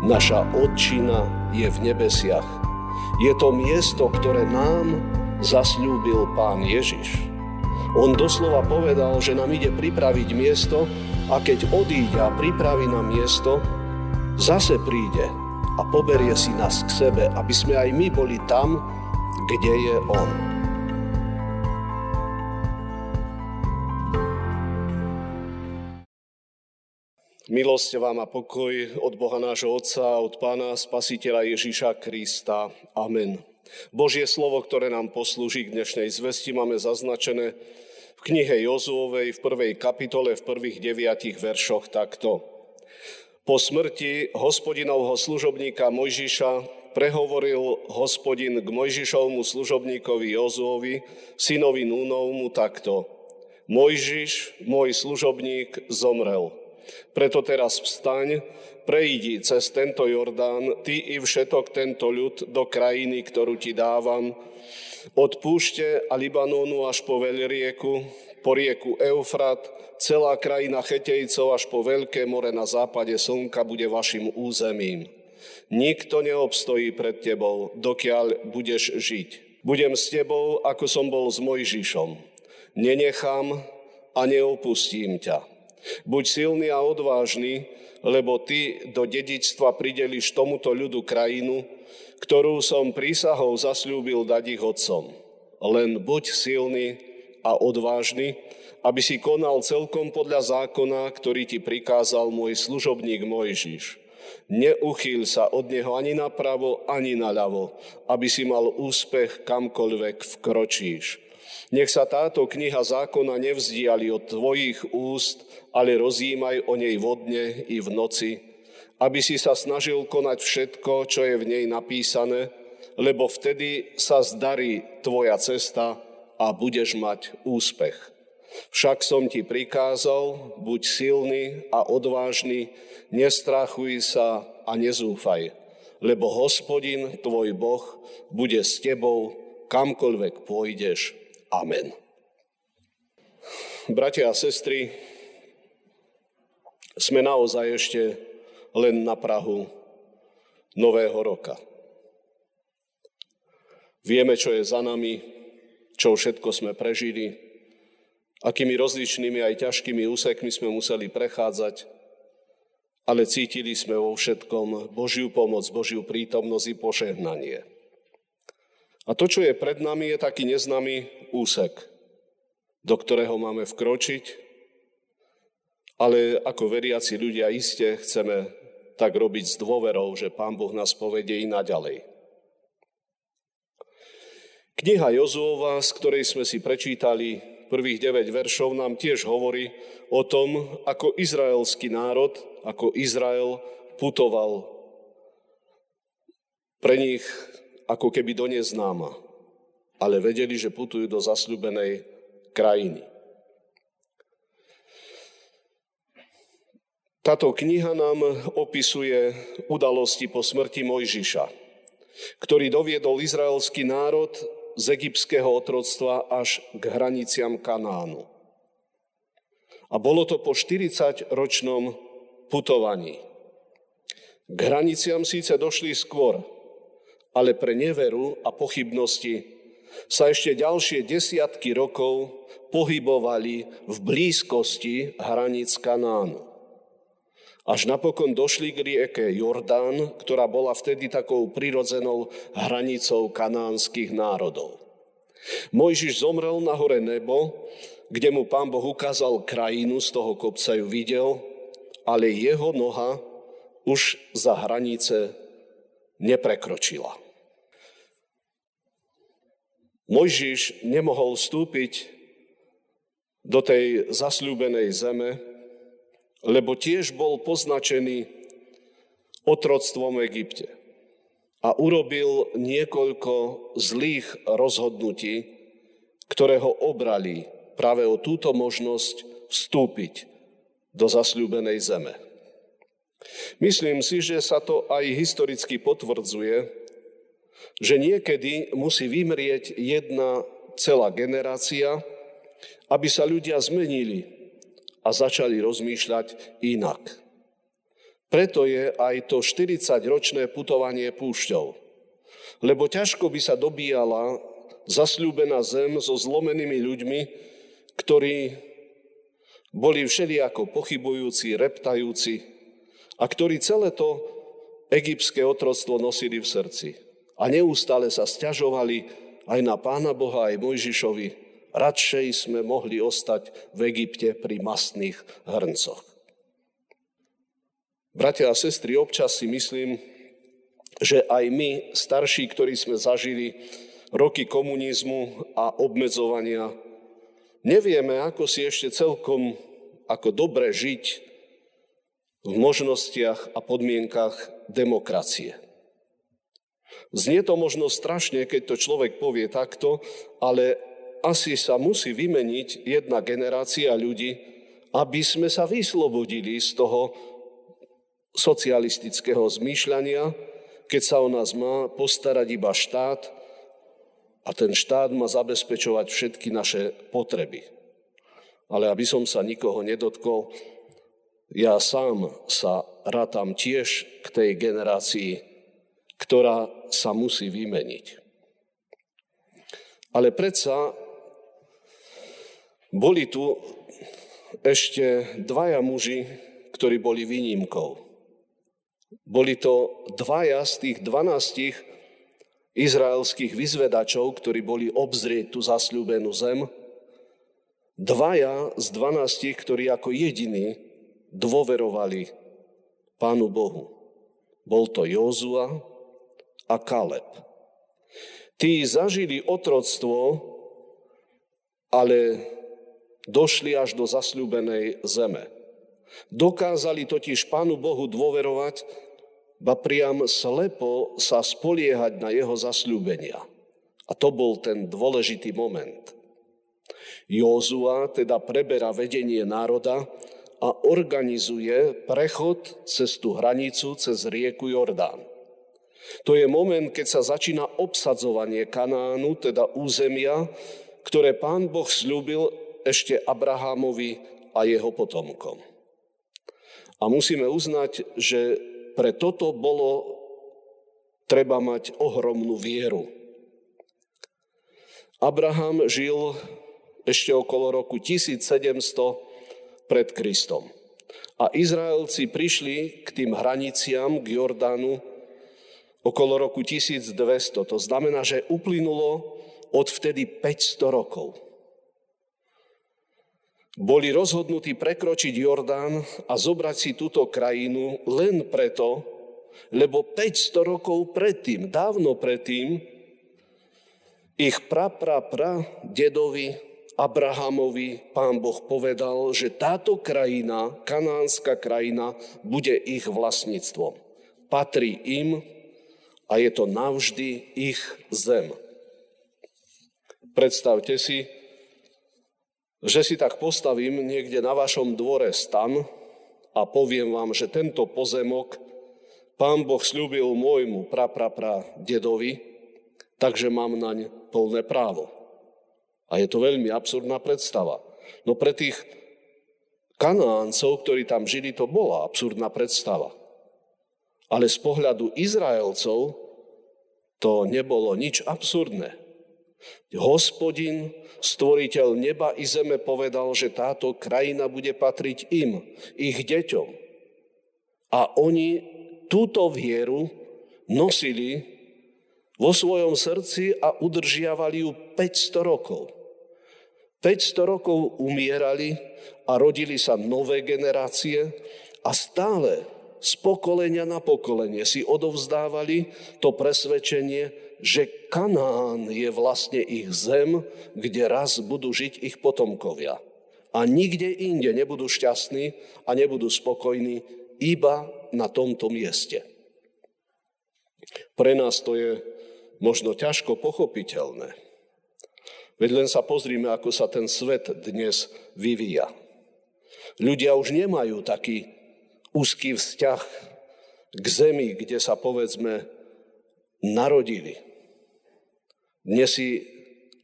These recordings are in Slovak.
Naša odčina je v nebesiach. Je to miesto, ktoré nám zasľúbil Pán Ježiš. On doslova povedal, že nám ide pripraviť miesto a keď odíde a pripraví nám miesto, zase príde a poberie si nás k sebe, aby sme aj my boli tam, kde je On. Milosť vám a pokoj od Boha nášho Otca, od Pána Spasiteľa Ježíša Krista. Amen. Božie slovo, ktoré nám poslúži k dnešnej zvesti, máme zaznačené v knihe Jozuovej v prvej kapitole v prvých deviatich veršoch takto. Po smrti hospodinovho služobníka Mojžiša prehovoril hospodin k Mojžišovmu služobníkovi Jozuovi, synovi Núnovmu takto. Mojžiš, môj služobník, zomrel. Preto teraz vstaň, prejdi cez tento Jordán, ty i všetok tento ľud do krajiny, ktorú ti dávam, od púšte a Libanónu až po veľrieku, po rieku Eufrat, celá krajina Chetejcov až po veľké more na západe slnka bude vašim územím. Nikto neobstojí pred tebou, dokiaľ budeš žiť. Budem s tebou, ako som bol s Mojžišom. Nenechám a neopustím ťa. Buď silný a odvážny, lebo ty do dedičstva prideliš tomuto ľudu krajinu, ktorú som prísahou zasľúbil dať ich otcom. Len buď silný a odvážny, aby si konal celkom podľa zákona, ktorý ti prikázal môj služobník Mojžiš. Neuchýl sa od neho ani napravo, ani naľavo, aby si mal úspech kamkoľvek vkročíš. Nech sa táto kniha zákona nevzdiali od tvojich úst, ale rozjímaj o nej vodne i v noci, aby si sa snažil konať všetko, čo je v nej napísané, lebo vtedy sa zdarí tvoja cesta a budeš mať úspech. Však som ti prikázal, buď silný a odvážny, nestrachuj sa a nezúfaj, lebo hospodin, tvoj Boh, bude s tebou, kamkoľvek pôjdeš. Amen. Bratia a sestry, sme naozaj ešte len na Prahu nového roka. Vieme, čo je za nami, čo všetko sme prežili, akými rozličnými aj ťažkými úsekmi sme museli prechádzať, ale cítili sme vo všetkom Božiu pomoc, Božiu prítomnosť i požehnanie. A to, čo je pred nami, je taký neznámy úsek, do ktorého máme vkročiť, ale ako veriaci ľudia iste chceme tak robiť s dôverou, že Pán Boh nás povedie i naďalej. Kniha Jozúova, z ktorej sme si prečítali prvých 9 veršov, nám tiež hovorí o tom, ako izraelský národ, ako Izrael putoval pre nich ako keby do neznáma, ale vedeli, že putujú do zasľubenej krajiny. Táto kniha nám opisuje udalosti po smrti Mojžiša, ktorý doviedol izraelský národ z egyptského otroctva až k hraniciam Kanánu. A bolo to po 40-ročnom putovaní. K hraniciam síce došli skôr, ale pre neveru a pochybnosti sa ešte ďalšie desiatky rokov pohybovali v blízkosti hraníc Kanánu. Až napokon došli k rieke Jordán, ktorá bola vtedy takou prirodzenou hranicou kanánskych národov. Mojžiš zomrel na hore nebo, kde mu pán Boh ukázal krajinu, z toho kopca ju videl, ale jeho noha už za hranice neprekročila. Mojžiš nemohol vstúpiť do tej zasľúbenej zeme, lebo tiež bol poznačený otroctvom v Egypte. A urobil niekoľko zlých rozhodnutí, ktoré ho obrali práve o túto možnosť vstúpiť do zasľúbenej zeme. Myslím si, že sa to aj historicky potvrdzuje, že niekedy musí vymrieť jedna celá generácia, aby sa ľudia zmenili a začali rozmýšľať inak. Preto je aj to 40-ročné putovanie púšťou. Lebo ťažko by sa dobíjala zasľúbená zem so zlomenými ľuďmi, ktorí boli všelijako pochybujúci, reptajúci a ktorí celé to egyptské otroctvo nosili v srdci. A neustále sa stiažovali aj na Pána Boha, aj Mojžišovi. Radšej sme mohli ostať v Egypte pri mastných hrncoch. Bratia a sestry, občas si myslím, že aj my, starší, ktorí sme zažili roky komunizmu a obmedzovania, nevieme, ako si ešte celkom, ako dobre žiť v možnostiach a podmienkach demokracie. Znie to možno strašne, keď to človek povie takto, ale asi sa musí vymeniť jedna generácia ľudí, aby sme sa vyslobodili z toho socialistického zmýšľania, keď sa o nás má postarať iba štát a ten štát má zabezpečovať všetky naše potreby. Ale aby som sa nikoho nedotkol, ja sám sa rátam tiež k tej generácii, ktorá sa musí vymeniť. Ale predsa boli tu ešte dvaja muži, ktorí boli výnimkou. Boli to dvaja z tých dvanástich izraelských vyzvedačov, ktorí boli obzrieť tú zasľúbenú zem. Dvaja z dvanástich, ktorí ako jediní dôverovali Pánu Bohu. Bol to Jozua a Kaleb. Tí zažili otroctvo, ale došli až do zasľúbenej zeme. Dokázali totiž Pánu Bohu dôverovať, ba priam slepo sa spoliehať na jeho zasľúbenia. A to bol ten dôležitý moment. Józua teda preberá vedenie národa a organizuje prechod cez tú hranicu, cez rieku Jordán. To je moment, keď sa začína obsadzovanie Kanánu, teda územia, ktoré pán Boh slúbil ešte Abrahamovi a jeho potomkom. A musíme uznať, že pre toto bolo treba mať ohromnú vieru. Abraham žil ešte okolo roku 1700 pred Kristom. A Izraelci prišli k tým hraniciam, k Jordánu, okolo roku 1200. To znamená, že uplynulo od vtedy 500 rokov boli rozhodnutí prekročiť Jordán a zobrať si túto krajinu len preto, lebo 500 rokov predtým, dávno predtým, ich pra, pra, pra dedovi Abrahamovi pán Boh povedal, že táto krajina, kanánska krajina, bude ich vlastníctvom. Patrí im a je to navždy ich zem. Predstavte si, že si tak postavím niekde na vašom dvore stan a poviem vám, že tento pozemok pán Boh slúbil môjmu pra dedovi, takže mám naň plné právo. A je to veľmi absurdná predstava. No pre tých kanáncov, ktorí tam žili, to bola absurdná predstava. Ale z pohľadu Izraelcov to nebolo nič absurdné. Hospodin, stvoriteľ neba i zeme, povedal, že táto krajina bude patriť im, ich deťom. A oni túto vieru nosili vo svojom srdci a udržiavali ju 500 rokov. 500 rokov umierali a rodili sa nové generácie a stále z pokolenia na pokolenie si odovzdávali to presvedčenie, že Kanán je vlastne ich zem, kde raz budú žiť ich potomkovia. A nikde inde nebudú šťastní a nebudú spokojní, iba na tomto mieste. Pre nás to je možno ťažko pochopiteľné. Veď len sa pozrime, ako sa ten svet dnes vyvíja. Ľudia už nemajú taký úzký vzťah k zemi, kde sa povedzme narodili. Dnes si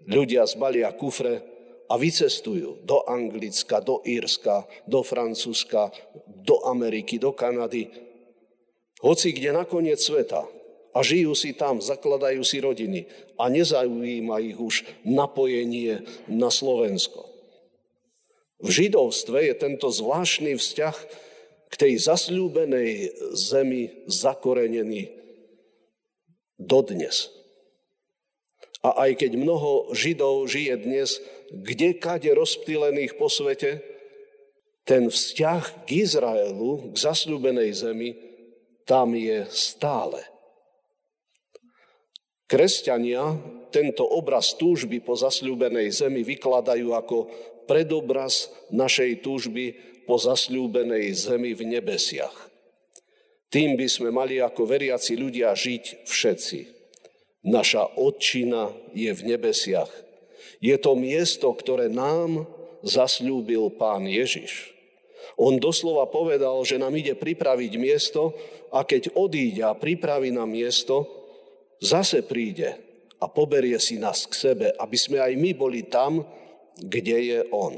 ľudia zbalia kufre a vycestujú do Anglicka, do Írska, do Francúzska, do Ameriky, do Kanady Hoci kde na koniec sveta a žijú si tam, zakladajú si rodiny a nezaujíma ich už napojenie na Slovensko. V židovstve je tento zvláštny vzťah k tej zasľúbenej zemi zakorenený dodnes. A aj keď mnoho Židov žije dnes kde kade rozptýlených po svete, ten vzťah k Izraelu, k zasľúbenej zemi, tam je stále. Kresťania tento obraz túžby po zasľúbenej zemi vykladajú ako predobraz našej túžby po zasľúbenej zemi v nebesiach. Tým by sme mali ako veriaci ľudia žiť všetci. Naša odčina je v nebesiach. Je to miesto, ktoré nám zasľúbil Pán Ježiš. On doslova povedal, že nám ide pripraviť miesto a keď odíde a pripraví nám miesto, zase príde a poberie si nás k sebe, aby sme aj my boli tam, kde je On.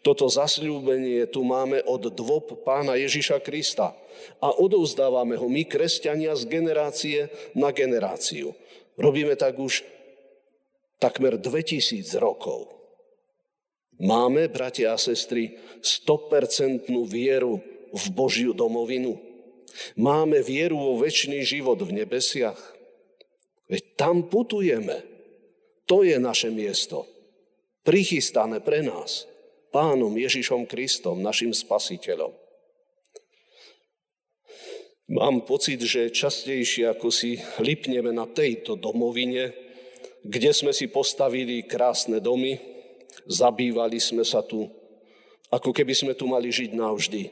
Toto zasľúbenie tu máme od dvob pána Ježiša Krista a odovzdávame ho my, kresťania, z generácie na generáciu. Robíme tak už takmer 2000 rokov. Máme, bratia a sestry, 100% vieru v Božiu domovinu. Máme vieru vo väčší život v nebesiach. Veď tam putujeme. To je naše miesto. Prichystané pre nás. Pánom Ježišom Kristom, našim spasiteľom. Mám pocit, že častejšie ako si lipneme na tejto domovine, kde sme si postavili krásne domy, zabývali sme sa tu, ako keby sme tu mali žiť navždy.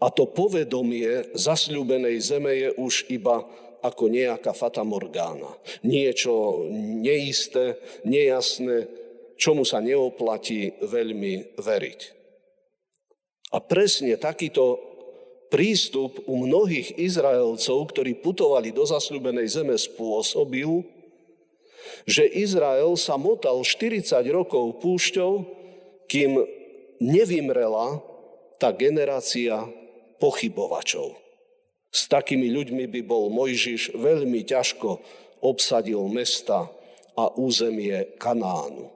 A to povedomie zasľúbenej zeme je už iba ako nejaká fatamorgána. Niečo neisté, nejasné, čomu sa neoplatí veľmi veriť. A presne takýto prístup u mnohých Izraelcov, ktorí putovali do zasľúbenej zeme, spôsobil, že Izrael sa motal 40 rokov púšťou, kým nevymrela tá generácia pochybovačov. S takými ľuďmi by bol Mojžiš veľmi ťažko obsadil mesta a územie Kanánu.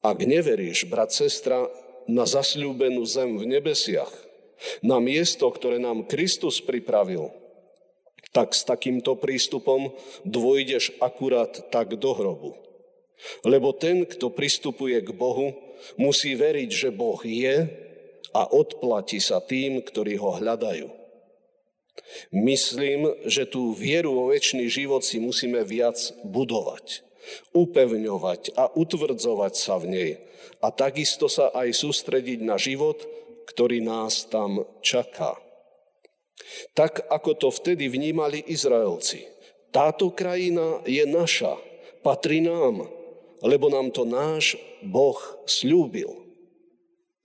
Ak neveríš, brat, sestra, na zasľúbenú zem v nebesiach, na miesto, ktoré nám Kristus pripravil, tak s takýmto prístupom dvojdeš akurát tak do hrobu. Lebo ten, kto pristupuje k Bohu, musí veriť, že Boh je a odplatí sa tým, ktorí ho hľadajú. Myslím, že tú vieru vo väčší život si musíme viac budovať, upevňovať a utvrdzovať sa v nej a takisto sa aj sústrediť na život, ktorý nás tam čaká. Tak ako to vtedy vnímali Izraelci. Táto krajina je naša, patrí nám, lebo nám to náš Boh slúbil.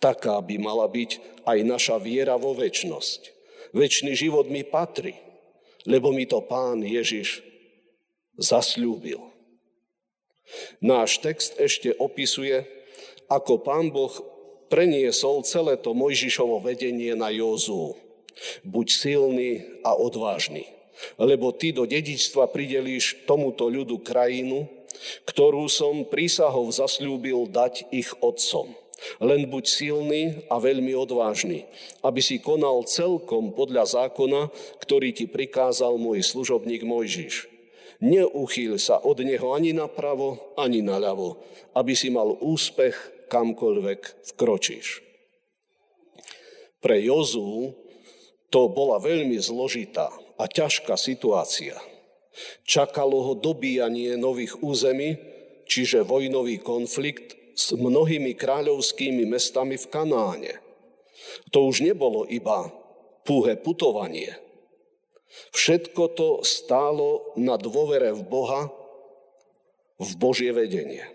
Taká by mala byť aj naša viera vo väčnosť. Večný život mi patrí, lebo mi to pán Ježiš zasľúbil. Náš text ešte opisuje, ako pán Boh preniesol celé to Mojžišovo vedenie na Józuu. Buď silný a odvážny, lebo ty do dedičstva pridelíš tomuto ľudu krajinu, ktorú som prísahov zasľúbil dať ich otcom. Len buď silný a veľmi odvážny, aby si konal celkom podľa zákona, ktorý ti prikázal môj služobník Mojžiš. Neuchýl sa od neho ani napravo, ani naľavo, aby si mal úspech kamkoľvek vkročíš. Pre Jozú to bola veľmi zložitá a ťažká situácia. Čakalo ho dobíjanie nových území, čiže vojnový konflikt s mnohými kráľovskými mestami v Kanáne. To už nebolo iba púhe putovanie. Všetko to stálo na dôvere v Boha, v Božie vedenie.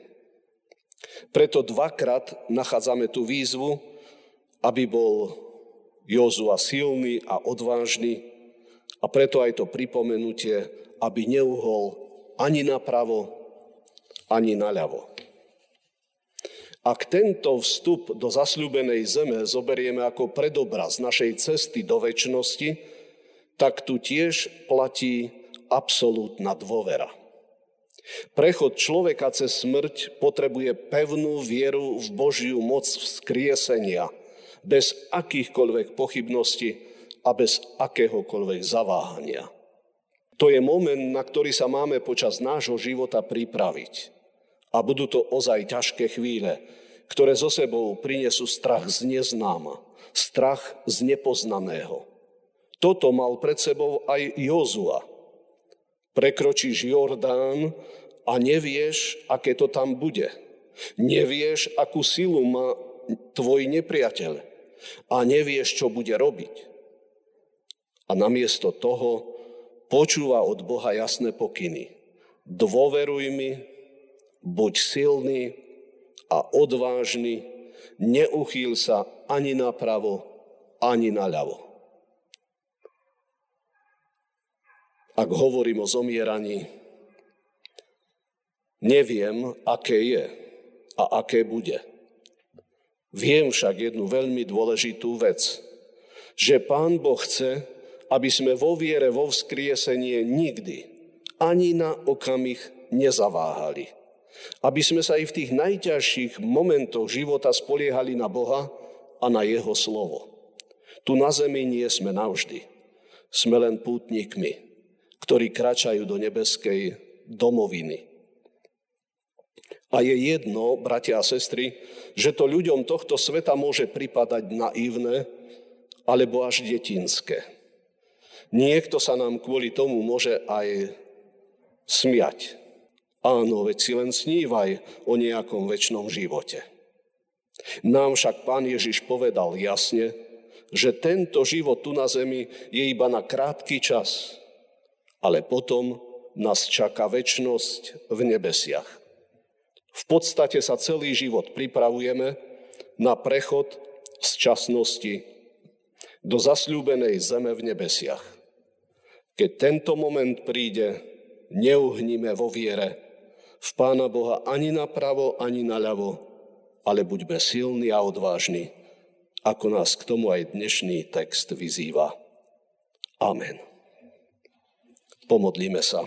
Preto dvakrát nachádzame tú výzvu, aby bol Jozua silný a odvážny a preto aj to pripomenutie, aby neuhol ani napravo, ani naľavo. Ak tento vstup do zasľúbenej zeme zoberieme ako predobraz našej cesty do väčšnosti, tak tu tiež platí absolútna dôvera. Prechod človeka cez smrť potrebuje pevnú vieru v Božiu moc vzkriesenia, bez akýchkoľvek pochybností a bez akéhokoľvek zaváhania. To je moment, na ktorý sa máme počas nášho života pripraviť. A budú to ozaj ťažké chvíle, ktoré zo sebou prinesú strach z neznáma, strach z nepoznaného. Toto mal pred sebou aj Jozua. Prekročíš Jordán a nevieš, aké to tam bude. Nevieš, akú silu má tvoj nepriateľ a nevieš, čo bude robiť. A namiesto toho počúva od Boha jasné pokyny. Dôveruj mi, buď silný a odvážny, neuchýl sa ani napravo, ani naľavo. Ak hovorím o zomieraní, neviem, aké je a aké bude. Viem však jednu veľmi dôležitú vec, že Pán Boh chce, aby sme vo viere, vo vzkriesenie nikdy ani na okamih nezaváhali. Aby sme sa aj v tých najťažších momentoch života spoliehali na Boha a na Jeho slovo. Tu na zemi nie sme navždy. Sme len pútnikmi, ktorí kračajú do nebeskej domoviny. A je jedno, bratia a sestry, že to ľuďom tohto sveta môže pripadať naivné alebo až detinské. Niekto sa nám kvôli tomu môže aj smiať. Áno, veď si len snívaj o nejakom väčšnom živote. Nám však pán Ježiš povedal jasne, že tento život tu na zemi je iba na krátky čas, ale potom nás čaká väčnosť v nebesiach. V podstate sa celý život pripravujeme na prechod z časnosti do zasľúbenej zeme v nebesiach. Keď tento moment príde, neuhníme vo viere v Pána Boha ani napravo, ani naľavo, ale buďme silní a odvážni, ako nás k tomu aj dnešný text vyzýva. Amen. Pomodlíme sa.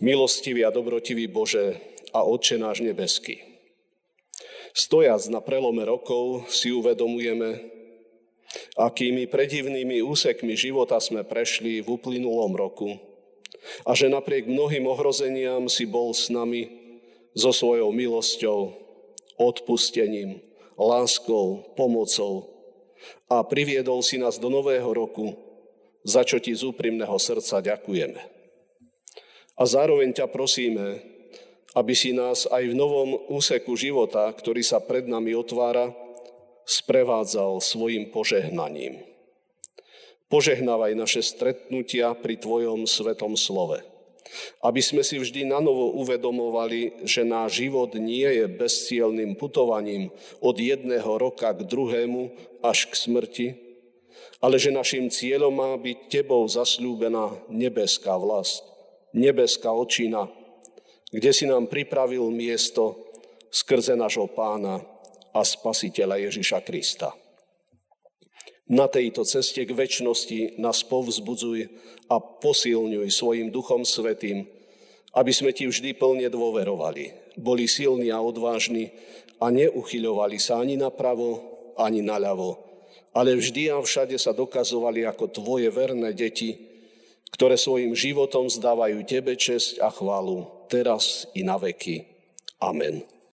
Milostivý a dobrotivý Bože a Otče náš nebeský. Stojac na prelome rokov si uvedomujeme, akými predivnými úsekmi života sme prešli v uplynulom roku a že napriek mnohým ohrozeniam si bol s nami so svojou milosťou, odpustením, láskou, pomocou a priviedol si nás do nového roku, za čo ti z úprimného srdca ďakujeme. A zároveň ťa prosíme, aby si nás aj v novom úseku života, ktorý sa pred nami otvára, sprevádzal svojim požehnaním. Požehnávaj naše stretnutia pri Tvojom svetom slove. Aby sme si vždy na novo uvedomovali, že náš život nie je bezcielným putovaním od jedného roka k druhému až k smrti, ale že našim cieľom má byť Tebou zasľúbená nebeská vlast, nebeská očina, kde si nám pripravil miesto skrze nášho pána a spasiteľa Ježiša Krista. Na tejto ceste k väčšnosti nás povzbudzuj a posilňuj svojim Duchom Svetým, aby sme ti vždy plne dôverovali, boli silní a odvážni a neuchyľovali sa ani napravo, ani naľavo, ale vždy a všade sa dokazovali ako tvoje verné deti, ktoré svojim životom zdávajú tebe česť a chválu, teraz i na veky. Amen.